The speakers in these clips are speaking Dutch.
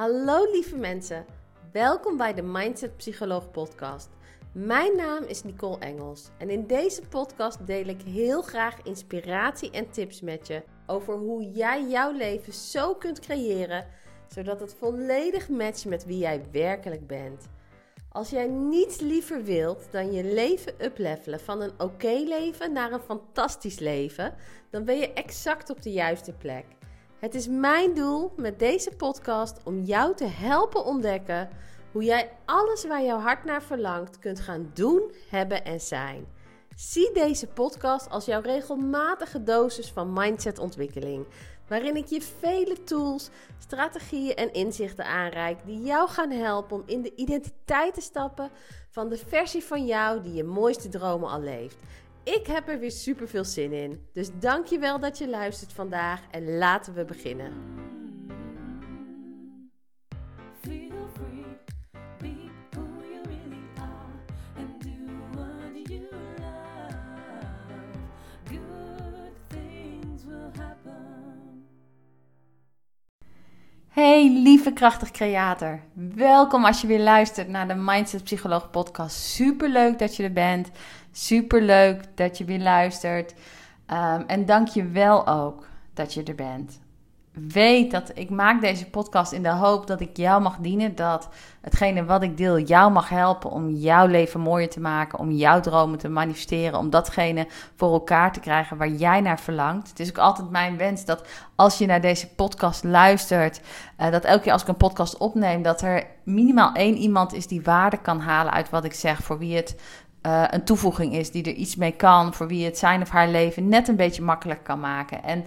Hallo lieve mensen, welkom bij de Mindset Psycholoog podcast. Mijn naam is Nicole Engels en in deze podcast deel ik heel graag inspiratie en tips met je over hoe jij jouw leven zo kunt creëren zodat het volledig matcht met wie jij werkelijk bent. Als jij niets liever wilt dan je leven uplevelen van een oké leven naar een fantastisch leven, dan ben je exact op de juiste plek. Het is mijn doel met deze podcast om jou te helpen ontdekken hoe jij alles waar jouw hart naar verlangt kunt gaan doen, hebben en zijn. Zie deze podcast als jouw regelmatige dosis van mindsetontwikkeling, waarin ik je vele tools, strategieën en inzichten aanreik die jou gaan helpen om in de identiteit te stappen van de versie van jou die je mooiste dromen al leeft. Ik heb er weer super veel zin in. Dus dankjewel dat je luistert vandaag en laten we beginnen. Hey lieve krachtig creator. Welkom als je weer luistert naar de Mindset Psycholoog podcast. Super leuk dat je er bent. Super leuk dat je weer luistert. Um, en dank je wel ook dat je er bent. Weet dat ik maak deze podcast in de hoop dat ik jou mag dienen. Dat hetgene wat ik deel jou mag helpen om jouw leven mooier te maken. Om jouw dromen te manifesteren. Om datgene voor elkaar te krijgen waar jij naar verlangt. Het is ook altijd mijn wens dat als je naar deze podcast luistert. Uh, dat elke keer als ik een podcast opneem. Dat er minimaal één iemand is die waarde kan halen uit wat ik zeg. Voor wie het uh, een toevoeging is die er iets mee kan, voor wie het zijn of haar leven net een beetje makkelijk kan maken. En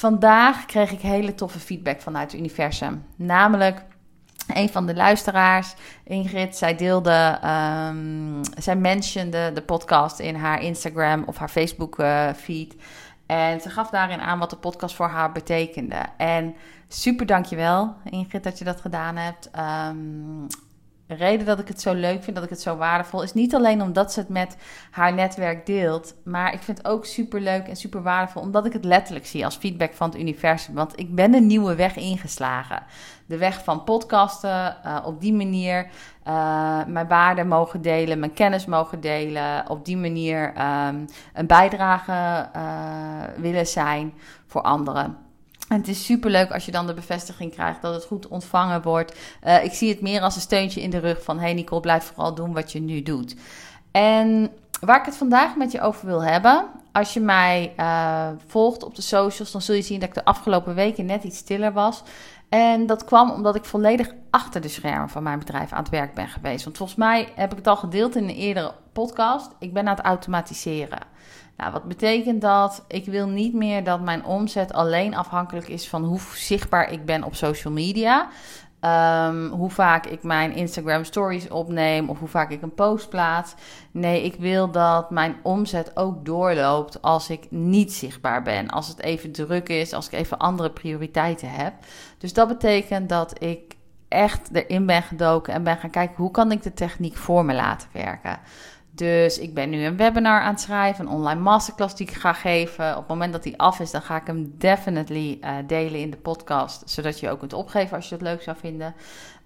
vandaag kreeg ik hele toffe feedback vanuit het universum. Namelijk een van de luisteraars, Ingrid, zij deelde, um, zij mentionde de podcast in haar Instagram of haar Facebook uh, feed. En ze gaf daarin aan wat de podcast voor haar betekende. En super dankjewel, Ingrid, dat je dat gedaan hebt. Um, reden dat ik het zo leuk vind, dat ik het zo waardevol is niet alleen omdat ze het met haar netwerk deelt, maar ik vind het ook super leuk en super waardevol omdat ik het letterlijk zie als feedback van het universum. Want ik ben een nieuwe weg ingeslagen. De weg van podcasten, uh, op die manier uh, mijn waarden mogen delen, mijn kennis mogen delen, op die manier um, een bijdrage uh, willen zijn voor anderen. En het is super leuk als je dan de bevestiging krijgt dat het goed ontvangen wordt. Uh, ik zie het meer als een steuntje in de rug van: hey Nicole, blijf vooral doen wat je nu doet. En waar ik het vandaag met je over wil hebben. Als je mij uh, volgt op de socials, dan zul je zien dat ik de afgelopen weken net iets stiller was. En dat kwam omdat ik volledig achter de schermen van mijn bedrijf aan het werk ben geweest. Want volgens mij heb ik het al gedeeld in een eerdere podcast. Ik ben aan het automatiseren. Nou, wat betekent dat? Ik wil niet meer dat mijn omzet alleen afhankelijk is van hoe zichtbaar ik ben op social media. Um, hoe vaak ik mijn Instagram stories opneem of hoe vaak ik een post plaats. Nee, ik wil dat mijn omzet ook doorloopt als ik niet zichtbaar ben. Als het even druk is, als ik even andere prioriteiten heb. Dus dat betekent dat ik echt erin ben gedoken en ben gaan kijken hoe kan ik de techniek voor me laten werken. Dus ik ben nu een webinar aan het schrijven, een online masterclass die ik ga geven. Op het moment dat die af is, dan ga ik hem definitely uh, delen in de podcast, zodat je ook kunt opgeven als je het leuk zou vinden.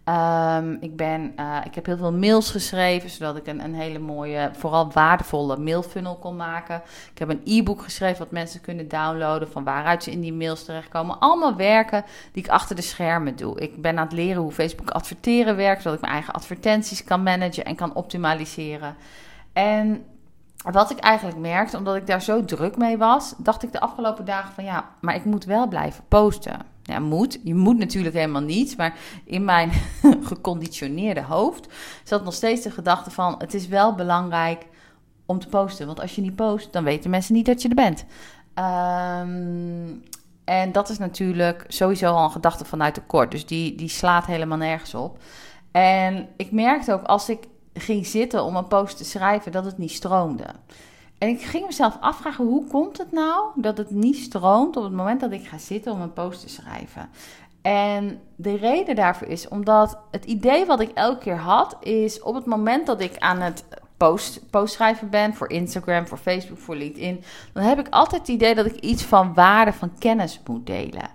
Um, ik, ben, uh, ik heb heel veel mails geschreven, zodat ik een, een hele mooie, vooral waardevolle mailfunnel kon maken. Ik heb een e-book geschreven wat mensen kunnen downloaden, van waaruit ze in die mails terechtkomen. Allemaal werken die ik achter de schermen doe. Ik ben aan het leren hoe Facebook adverteren werkt, zodat ik mijn eigen advertenties kan managen en kan optimaliseren. En wat ik eigenlijk merkte, omdat ik daar zo druk mee was, dacht ik de afgelopen dagen van ja, maar ik moet wel blijven posten. Ja, moet. Je moet natuurlijk helemaal niet. Maar in mijn geconditioneerde hoofd zat nog steeds de gedachte van: het is wel belangrijk om te posten. Want als je niet post, dan weten mensen niet dat je er bent. Um, en dat is natuurlijk sowieso al een gedachte vanuit de kort. Dus die, die slaat helemaal nergens op. En ik merkte ook als ik ging zitten om een post te schrijven, dat het niet stroomde. En ik ging mezelf afvragen, hoe komt het nou dat het niet stroomt op het moment dat ik ga zitten om een post te schrijven? En de reden daarvoor is omdat het idee wat ik elke keer had, is op het moment dat ik aan het post, post schrijven ben voor Instagram, voor Facebook, voor LinkedIn, dan heb ik altijd het idee dat ik iets van waarde, van kennis moet delen.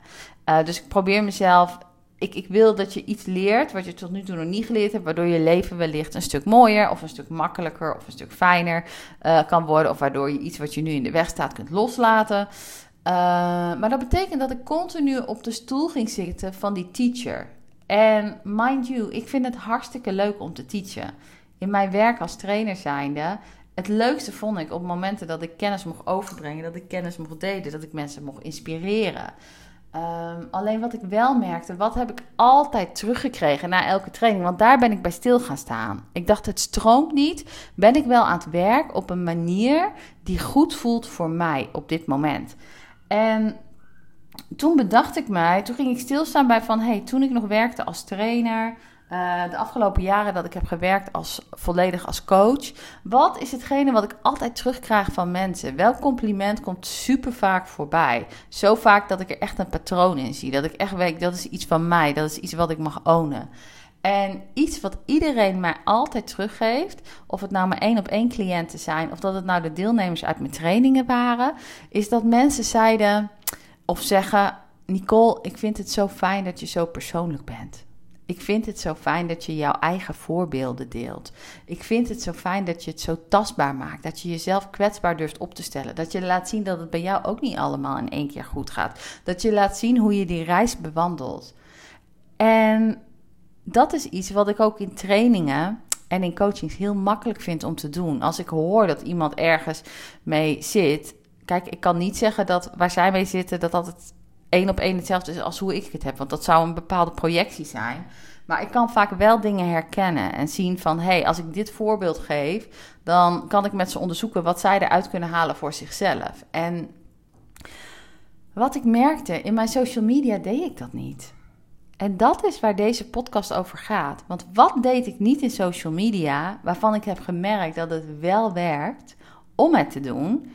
Uh, dus ik probeer mezelf ik, ik wil dat je iets leert wat je tot nu toe nog niet geleerd hebt, waardoor je leven wellicht een stuk mooier of een stuk makkelijker of een stuk fijner uh, kan worden, of waardoor je iets wat je nu in de weg staat kunt loslaten. Uh, maar dat betekent dat ik continu op de stoel ging zitten van die teacher. En mind you, ik vind het hartstikke leuk om te teachen. In mijn werk als trainer zijnde, het leukste vond ik op momenten dat ik kennis mocht overbrengen, dat ik kennis mocht delen, dat ik mensen mocht inspireren. Um, alleen wat ik wel merkte, wat heb ik altijd teruggekregen na elke training? Want daar ben ik bij stil gaan staan. Ik dacht, het stroomt niet. Ben ik wel aan het werk op een manier die goed voelt voor mij op dit moment? En toen bedacht ik mij, toen ging ik stilstaan bij van, hey, toen ik nog werkte als trainer, uh, de afgelopen jaren dat ik heb gewerkt als volledig als coach, wat is hetgene wat ik altijd terugkrijg van mensen? Welk compliment komt super vaak voorbij? Zo vaak dat ik er echt een patroon in zie, dat ik echt weet dat is iets van mij, dat is iets wat ik mag ownen. En iets wat iedereen mij altijd teruggeeft, of het nou maar één op één cliënten zijn, of dat het nou de deelnemers uit mijn trainingen waren, is dat mensen zeiden of zeggen: Nicole, ik vind het zo fijn dat je zo persoonlijk bent. Ik vind het zo fijn dat je jouw eigen voorbeelden deelt. Ik vind het zo fijn dat je het zo tastbaar maakt. Dat je jezelf kwetsbaar durft op te stellen. Dat je laat zien dat het bij jou ook niet allemaal in één keer goed gaat. Dat je laat zien hoe je die reis bewandelt. En dat is iets wat ik ook in trainingen en in coachings heel makkelijk vind om te doen. Als ik hoor dat iemand ergens mee zit. Kijk, ik kan niet zeggen dat waar zij mee zitten, dat dat het één op één hetzelfde is als hoe ik het heb. Want dat zou een bepaalde projectie zijn. Maar ik kan vaak wel dingen herkennen en zien van... hé, hey, als ik dit voorbeeld geef... dan kan ik met ze onderzoeken wat zij eruit kunnen halen voor zichzelf. En wat ik merkte, in mijn social media deed ik dat niet. En dat is waar deze podcast over gaat. Want wat deed ik niet in social media... waarvan ik heb gemerkt dat het wel werkt om het te doen...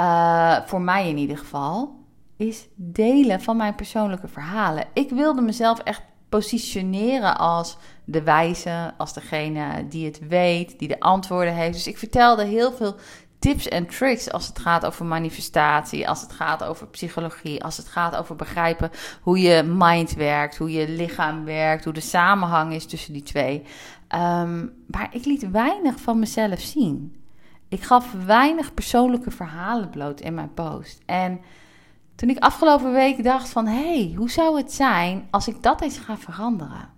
Uh, voor mij in ieder geval is delen van mijn persoonlijke verhalen. Ik wilde mezelf echt positioneren als de wijze, als degene die het weet, die de antwoorden heeft. Dus ik vertelde heel veel tips en tricks als het gaat over manifestatie, als het gaat over psychologie, als het gaat over begrijpen hoe je mind werkt, hoe je lichaam werkt, hoe de samenhang is tussen die twee. Um, maar ik liet weinig van mezelf zien. Ik gaf weinig persoonlijke verhalen bloot in mijn post. En toen ik afgelopen week dacht van... hé, hey, hoe zou het zijn als ik dat eens ga veranderen?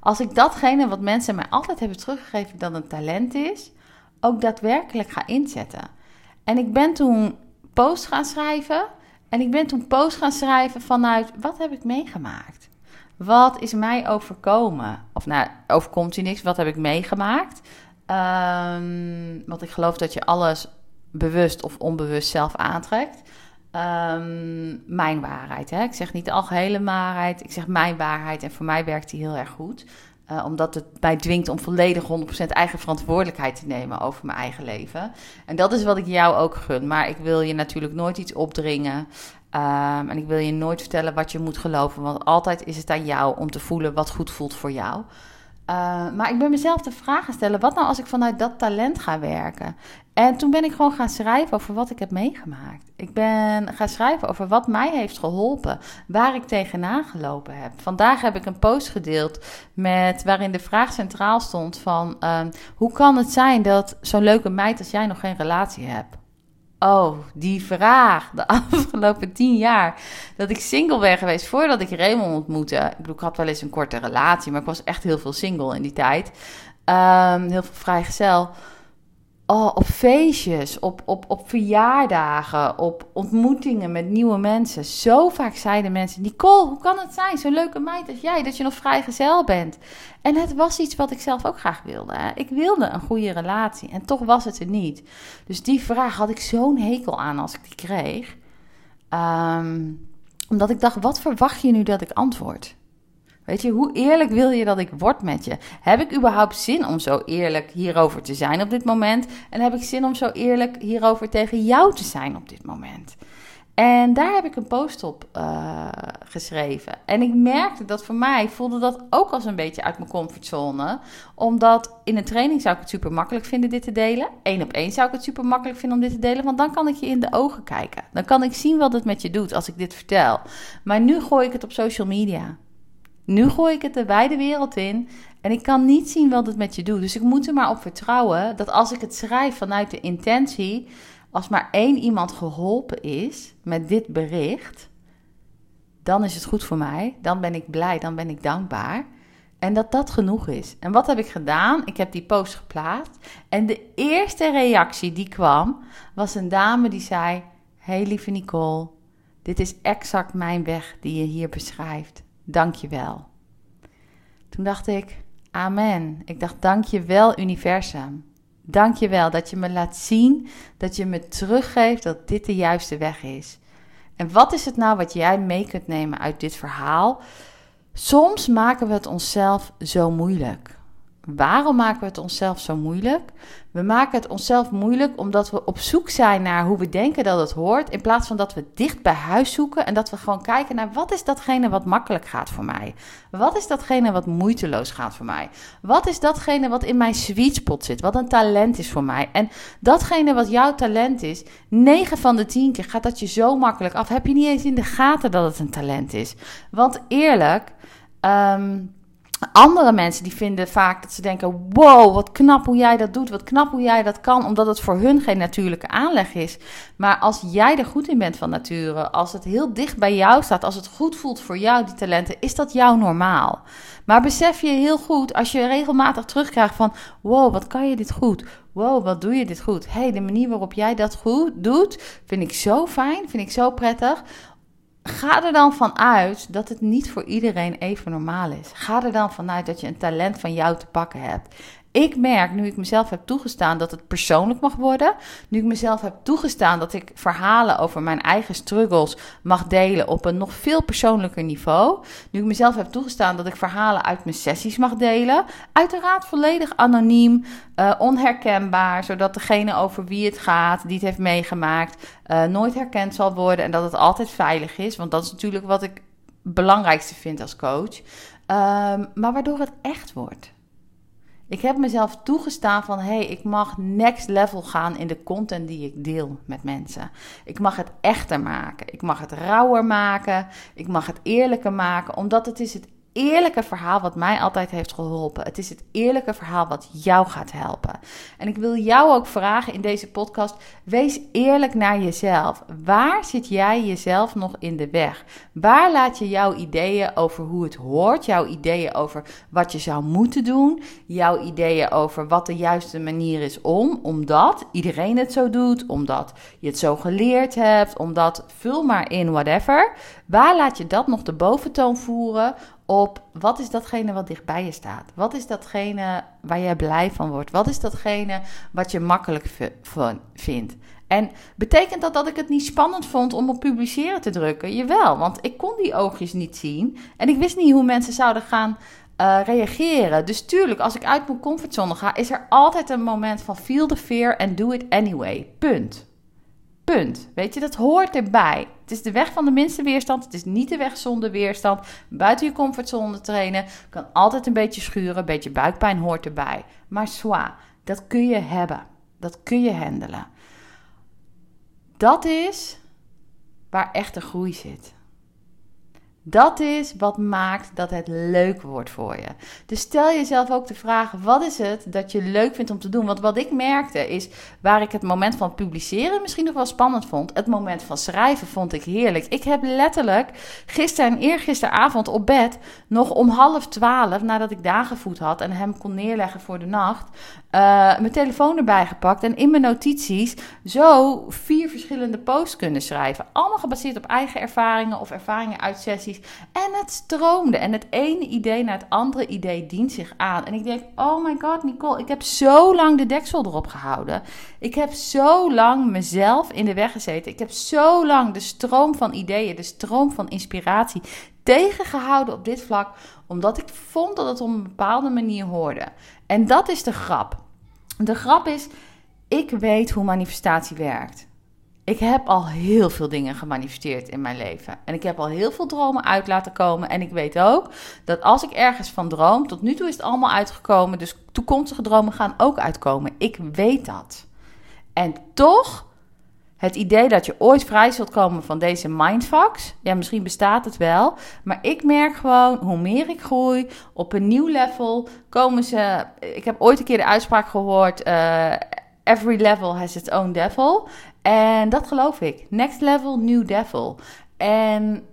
Als ik datgene wat mensen mij altijd hebben teruggegeven dat een talent is... ook daadwerkelijk ga inzetten. En ik ben toen post gaan schrijven... en ik ben toen post gaan schrijven vanuit... wat heb ik meegemaakt? Wat is mij overkomen? Of nou, overkomt u niks, wat heb ik meegemaakt? Um, want ik geloof dat je alles bewust of onbewust zelf aantrekt. Um, mijn waarheid. Hè? Ik zeg niet de algehele waarheid, ik zeg mijn waarheid. En voor mij werkt die heel erg goed. Uh, omdat het mij dwingt om volledig 100% eigen verantwoordelijkheid te nemen over mijn eigen leven. En dat is wat ik jou ook gun. Maar ik wil je natuurlijk nooit iets opdringen. Um, en ik wil je nooit vertellen wat je moet geloven. Want altijd is het aan jou om te voelen wat goed voelt voor jou. Uh, maar ik ben mezelf de vraag stellen: wat nou als ik vanuit dat talent ga werken? En toen ben ik gewoon gaan schrijven over wat ik heb meegemaakt. Ik ben gaan schrijven over wat mij heeft geholpen, waar ik tegenaan gelopen heb. Vandaag heb ik een post gedeeld met waarin de vraag centraal stond van uh, hoe kan het zijn dat zo'n leuke meid als jij nog geen relatie hebt? Oh, die vraag. De afgelopen tien jaar dat ik single ben geweest voordat ik Raymond ontmoette. Ik bedoel, ik had wel eens een korte relatie, maar ik was echt heel veel single in die tijd. Um, heel veel vrijgezel. Oh, op feestjes, op, op, op verjaardagen, op ontmoetingen met nieuwe mensen. Zo vaak zeiden mensen: Nicole, hoe kan het zijn? Zo'n leuke meid als jij, dat je nog vrijgezel bent. En het was iets wat ik zelf ook graag wilde. Hè? Ik wilde een goede relatie en toch was het er niet. Dus die vraag had ik zo'n hekel aan als ik die kreeg. Um, omdat ik dacht: wat verwacht je nu dat ik antwoord? Weet je, hoe eerlijk wil je dat ik word met je? Heb ik überhaupt zin om zo eerlijk hierover te zijn op dit moment? En heb ik zin om zo eerlijk hierover tegen jou te zijn op dit moment? En daar heb ik een post op uh, geschreven. En ik merkte dat voor mij voelde dat ook als een beetje uit mijn comfortzone. Omdat in een training zou ik het super makkelijk vinden dit te delen. Eén op één zou ik het super makkelijk vinden om dit te delen. Want dan kan ik je in de ogen kijken. Dan kan ik zien wat het met je doet als ik dit vertel. Maar nu gooi ik het op social media. Nu gooi ik het de wijde wereld in en ik kan niet zien wat het met je doet. Dus ik moet er maar op vertrouwen dat als ik het schrijf vanuit de intentie, als maar één iemand geholpen is met dit bericht, dan is het goed voor mij. Dan ben ik blij, dan ben ik dankbaar. En dat dat genoeg is. En wat heb ik gedaan? Ik heb die post geplaatst. En de eerste reactie die kwam, was een dame die zei: Hey lieve Nicole, dit is exact mijn weg die je hier beschrijft. Dank je wel. Toen dacht ik: Amen. Ik dacht: Dank je wel, universum. Dank je wel dat je me laat zien, dat je me teruggeeft dat dit de juiste weg is. En wat is het nou wat jij mee kunt nemen uit dit verhaal? Soms maken we het onszelf zo moeilijk. Waarom maken we het onszelf zo moeilijk? We maken het onszelf moeilijk omdat we op zoek zijn naar hoe we denken dat het hoort, in plaats van dat we dicht bij huis zoeken en dat we gewoon kijken naar wat is datgene wat makkelijk gaat voor mij? Wat is datgene wat moeiteloos gaat voor mij? Wat is datgene wat in mijn sweet spot zit, wat een talent is voor mij? En datgene wat jouw talent is, 9 van de 10 keer gaat dat je zo makkelijk af. Heb je niet eens in de gaten dat het een talent is? Want eerlijk, um, andere mensen die vinden vaak dat ze denken: wow, wat knap hoe jij dat doet, wat knap hoe jij dat kan, omdat het voor hun geen natuurlijke aanleg is. Maar als jij er goed in bent van nature, als het heel dicht bij jou staat, als het goed voelt voor jou, die talenten, is dat jouw normaal. Maar besef je heel goed als je regelmatig terugkrijgt van: wow, wat kan je dit goed? Wow, wat doe je dit goed? hey, de manier waarop jij dat goed doet, vind ik zo fijn, vind ik zo prettig Ga er dan vanuit dat het niet voor iedereen even normaal is. Ga er dan vanuit dat je een talent van jou te pakken hebt. Ik merk nu ik mezelf heb toegestaan dat het persoonlijk mag worden. Nu ik mezelf heb toegestaan dat ik verhalen over mijn eigen struggles mag delen op een nog veel persoonlijker niveau. Nu ik mezelf heb toegestaan dat ik verhalen uit mijn sessies mag delen. Uiteraard volledig anoniem, uh, onherkenbaar, zodat degene over wie het gaat, die het heeft meegemaakt, uh, nooit herkend zal worden. En dat het altijd veilig is. Want dat is natuurlijk wat ik het belangrijkste vind als coach. Um, maar waardoor het echt wordt. Ik heb mezelf toegestaan van hé, hey, ik mag next level gaan in de content die ik deel met mensen. Ik mag het echter maken. Ik mag het rauwer maken. Ik mag het eerlijker maken, omdat het is het eerlijke verhaal wat mij altijd heeft geholpen. Het is het eerlijke verhaal wat jou gaat helpen. En ik wil jou ook vragen in deze podcast: wees eerlijk naar jezelf. Waar zit jij jezelf nog in de weg? Waar laat je jouw ideeën over hoe het hoort, jouw ideeën over wat je zou moeten doen, jouw ideeën over wat de juiste manier is om, omdat iedereen het zo doet, omdat je het zo geleerd hebt, omdat vul maar in whatever. Waar laat je dat nog de boventoon voeren? Op wat is datgene wat dichtbij je staat? Wat is datgene waar jij blij van wordt? Wat is datgene wat je makkelijk vindt? En betekent dat dat ik het niet spannend vond om op publiceren te drukken? Jawel, want ik kon die oogjes niet zien en ik wist niet hoe mensen zouden gaan uh, reageren. Dus tuurlijk, als ik uit mijn comfortzone ga, is er altijd een moment van feel the fear and do it anyway. Punt. Punt. Weet je, dat hoort erbij. Het is de weg van de minste weerstand. Het is niet de weg zonder weerstand. Buiten je comfortzone trainen kan altijd een beetje schuren. Een beetje buikpijn hoort erbij. Maar zwa, dat kun je hebben. Dat kun je handelen. Dat is waar echte groei zit. Dat is wat maakt dat het leuk wordt voor je. Dus stel jezelf ook de vraag: wat is het dat je leuk vindt om te doen? Want wat ik merkte is waar ik het moment van publiceren misschien nog wel spannend vond. Het moment van schrijven vond ik heerlijk. Ik heb letterlijk gisteren en eergisteravond op bed nog om half twaalf, nadat ik dagenvoet had en hem kon neerleggen voor de nacht, uh, mijn telefoon erbij gepakt en in mijn notities zo vier verschillende posts kunnen schrijven. Allemaal gebaseerd op eigen ervaringen of ervaringen uit sessies en het stroomde. En het ene idee naar het andere idee dient zich aan. En ik denk, oh my god, Nicole, ik heb zo lang de deksel erop gehouden. Ik heb zo lang mezelf in de weg gezeten. Ik heb zo lang de stroom van ideeën, de stroom van inspiratie tegengehouden op dit vlak. Omdat ik vond dat het op een bepaalde manier hoorde. En dat is de grap. De grap is, ik weet hoe manifestatie werkt. Ik heb al heel veel dingen gemanifesteerd in mijn leven. En ik heb al heel veel dromen uit laten komen. En ik weet ook dat als ik ergens van droom, tot nu toe is het allemaal uitgekomen. Dus toekomstige dromen gaan ook uitkomen. Ik weet dat. En toch Het idee dat je ooit vrij zult komen van deze mindfucks, ja, misschien bestaat het wel, maar ik merk gewoon hoe meer ik groei op een nieuw level, komen ze. Ik heb ooit een keer de uitspraak gehoord: uh, every level has its own devil. En dat geloof ik. Next level, new devil. En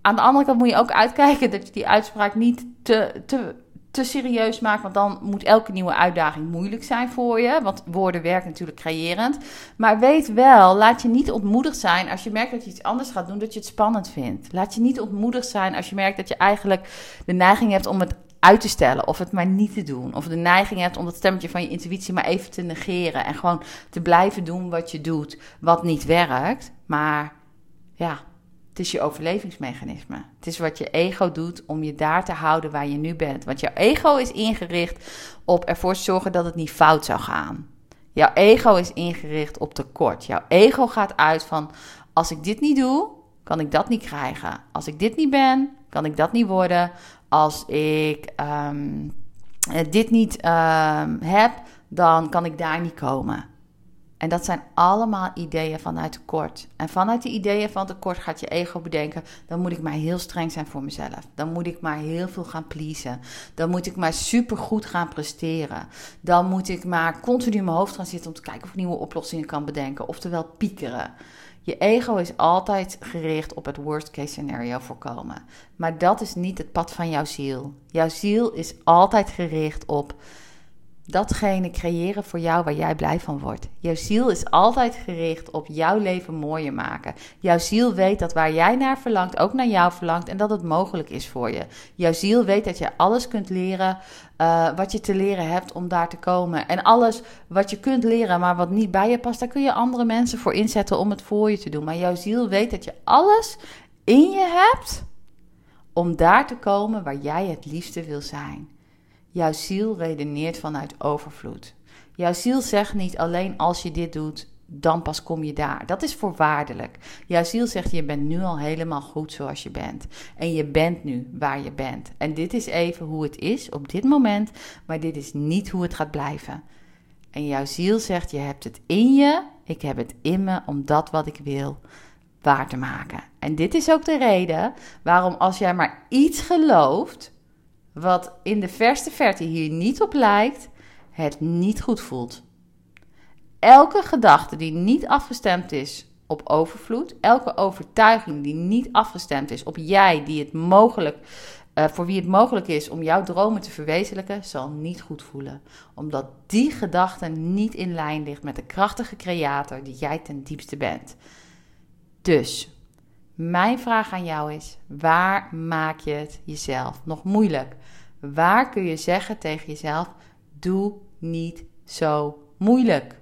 aan de andere kant moet je ook uitkijken dat je die uitspraak niet te, te te serieus maakt. Want dan moet elke nieuwe uitdaging moeilijk zijn voor je. Want woorden werken natuurlijk creërend. Maar weet wel, laat je niet ontmoedigd zijn als je merkt dat je iets anders gaat doen, dat je het spannend vindt. Laat je niet ontmoedigd zijn als je merkt dat je eigenlijk de neiging hebt om het uit te stellen of het maar niet te doen. Of de neiging hebt om dat stemmetje van je intuïtie maar even te negeren. En gewoon te blijven doen wat je doet, wat niet werkt. Maar ja, het is je overlevingsmechanisme. Het is wat je ego doet om je daar te houden waar je nu bent. Want jouw ego is ingericht op ervoor zorgen dat het niet fout zou gaan. Jouw ego is ingericht op tekort. Jouw ego gaat uit van: als ik dit niet doe, kan ik dat niet krijgen. Als ik dit niet ben, kan ik dat niet worden. Als ik ehm, dit niet um, heb, dan kan ik daar niet komen. En dat zijn allemaal ideeën vanuit tekort. En vanuit die ideeën van tekort gaat je ego bedenken: dan moet ik maar heel streng zijn voor mezelf. Dan moet ik maar heel veel gaan pleasen. Dan moet ik maar supergoed gaan presteren. Dan moet ik maar continu in mijn hoofd gaan zitten om te kijken of ik nieuwe oplossingen kan bedenken. Oftewel piekeren. Je ego is altijd gericht op het worst case scenario voorkomen. Maar dat is niet het pad van jouw ziel. Jouw ziel is altijd gericht op datgene creëren voor jou waar jij blij van wordt. Jouw ziel is altijd gericht op jouw leven mooier maken. Jouw ziel weet dat waar jij naar verlangt, ook naar jou verlangt en dat het mogelijk is voor je. Jouw ziel weet dat je alles kunt leren uh, wat je te leren hebt om daar te komen. En alles wat je kunt leren, maar wat niet bij je past, daar kun je andere mensen voor inzetten om het voor je te doen. Maar jouw ziel weet dat je alles in je hebt om daar te komen waar jij het liefste wil zijn. Jouw ziel redeneert vanuit overvloed. Jouw ziel zegt niet alleen als je dit doet, dan pas kom je daar. Dat is voorwaardelijk. Jouw ziel zegt je bent nu al helemaal goed zoals je bent. En je bent nu waar je bent. En dit is even hoe het is op dit moment, maar dit is niet hoe het gaat blijven. En jouw ziel zegt je hebt het in je, ik heb het in me om dat wat ik wil waar te maken. En dit is ook de reden waarom als jij maar iets gelooft, wat in de verste verte hier niet op lijkt, het niet goed voelt. Elke gedachte die niet afgestemd is op overvloed, elke overtuiging die niet afgestemd is op jij, die het mogelijk, uh, voor wie het mogelijk is om jouw dromen te verwezenlijken, zal niet goed voelen. Omdat die gedachte niet in lijn ligt met de krachtige creator die jij ten diepste bent. Dus mijn vraag aan jou is: waar maak je het jezelf nog moeilijk? Waar kun je zeggen tegen jezelf: doe niet zo moeilijk?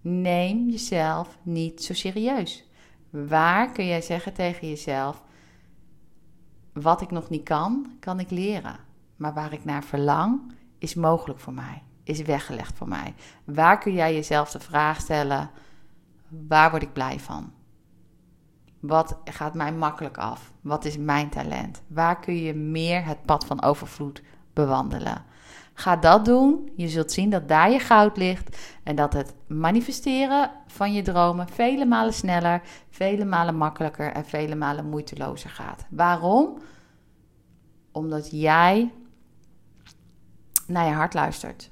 Neem jezelf niet zo serieus. Waar kun jij zeggen tegen jezelf: wat ik nog niet kan, kan ik leren. Maar waar ik naar verlang, is mogelijk voor mij, is weggelegd voor mij. Waar kun jij jezelf de vraag stellen: waar word ik blij van? Wat gaat mij makkelijk af? Wat is mijn talent? Waar kun je meer het pad van overvloed bewandelen? Ga dat doen. Je zult zien dat daar je goud ligt. En dat het manifesteren van je dromen vele malen sneller, vele malen makkelijker en vele malen moeitelozer gaat. Waarom? Omdat jij naar je hart luistert.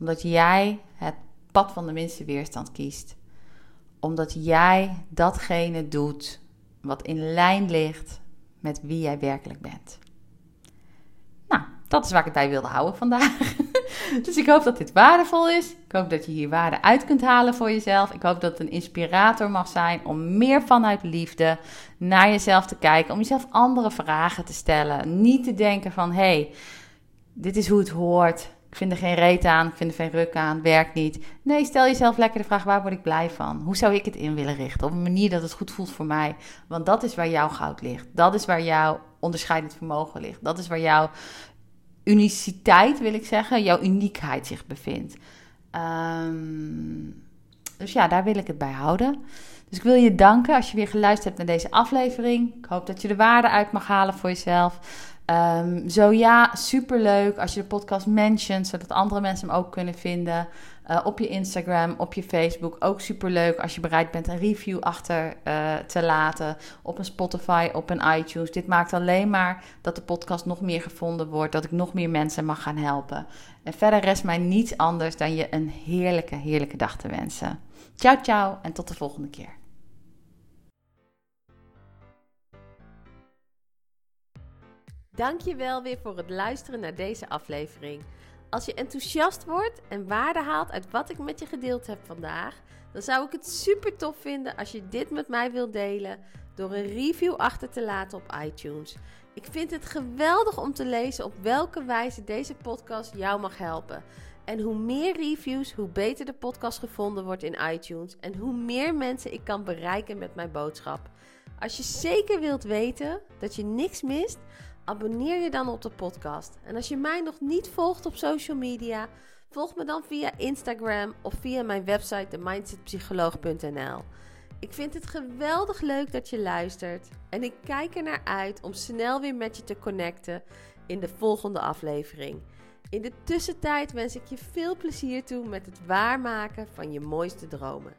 Omdat jij het pad van de minste weerstand kiest omdat jij datgene doet wat in lijn ligt met wie jij werkelijk bent. Nou, dat is waar ik het bij wilde houden vandaag. dus ik hoop dat dit waardevol is. Ik hoop dat je hier waarde uit kunt halen voor jezelf. Ik hoop dat het een inspirator mag zijn om meer vanuit liefde naar jezelf te kijken. Om jezelf andere vragen te stellen. Niet te denken van, hé, hey, dit is hoe het hoort. Ik vind er geen reet aan, ik vind er geen ruk aan, werkt niet. Nee, stel jezelf lekker de vraag: waar word ik blij van? Hoe zou ik het in willen richten? Op een manier dat het goed voelt voor mij. Want dat is waar jouw goud ligt. Dat is waar jouw onderscheidend vermogen ligt. Dat is waar jouw uniciteit, wil ik zeggen, jouw uniekheid zich bevindt. Ehm, dus ja, daar wil ik het bij houden. Dus ik wil je danken als je weer geluisterd hebt naar deze aflevering. Ik hoop dat je de waarde uit mag halen voor jezelf. Um, zo ja, superleuk als je de podcast mentions, zodat andere mensen hem ook kunnen vinden. uh, op je Instagram, op je Facebook. Ook superleuk als je bereid bent een review achter uh, te laten op een Spotify, op een iTunes. Dit maakt alleen maar dat de podcast nog meer gevonden wordt, dat ik nog meer mensen mag gaan helpen. En verder rest mij niets anders dan je een heerlijke, heerlijke dag te wensen. Ciao, ciao en tot de volgende keer. Dankjewel weer voor het luisteren naar deze aflevering. Als je enthousiast wordt en waarde haalt uit wat ik met je gedeeld heb vandaag, dan zou ik het super tof vinden als je dit met mij wilt delen door een review achter te laten op iTunes. Ik vind het geweldig om te lezen op welke wijze deze podcast jou mag helpen. En hoe meer reviews, hoe beter de podcast gevonden wordt in iTunes en hoe meer mensen ik kan bereiken met mijn boodschap. Als je zeker wilt weten dat je niks mist, abonneer je dan op de podcast. En als je mij nog niet volgt op social media, volg me dan via Instagram of via mijn website themindsetpsycholoog.nl. Ik vind het geweldig leuk dat je luistert en ik kijk er naar uit om snel weer met je te connecten in de volgende aflevering. In de tussentijd wens ik je veel plezier toe met het waarmaken van je mooiste dromen.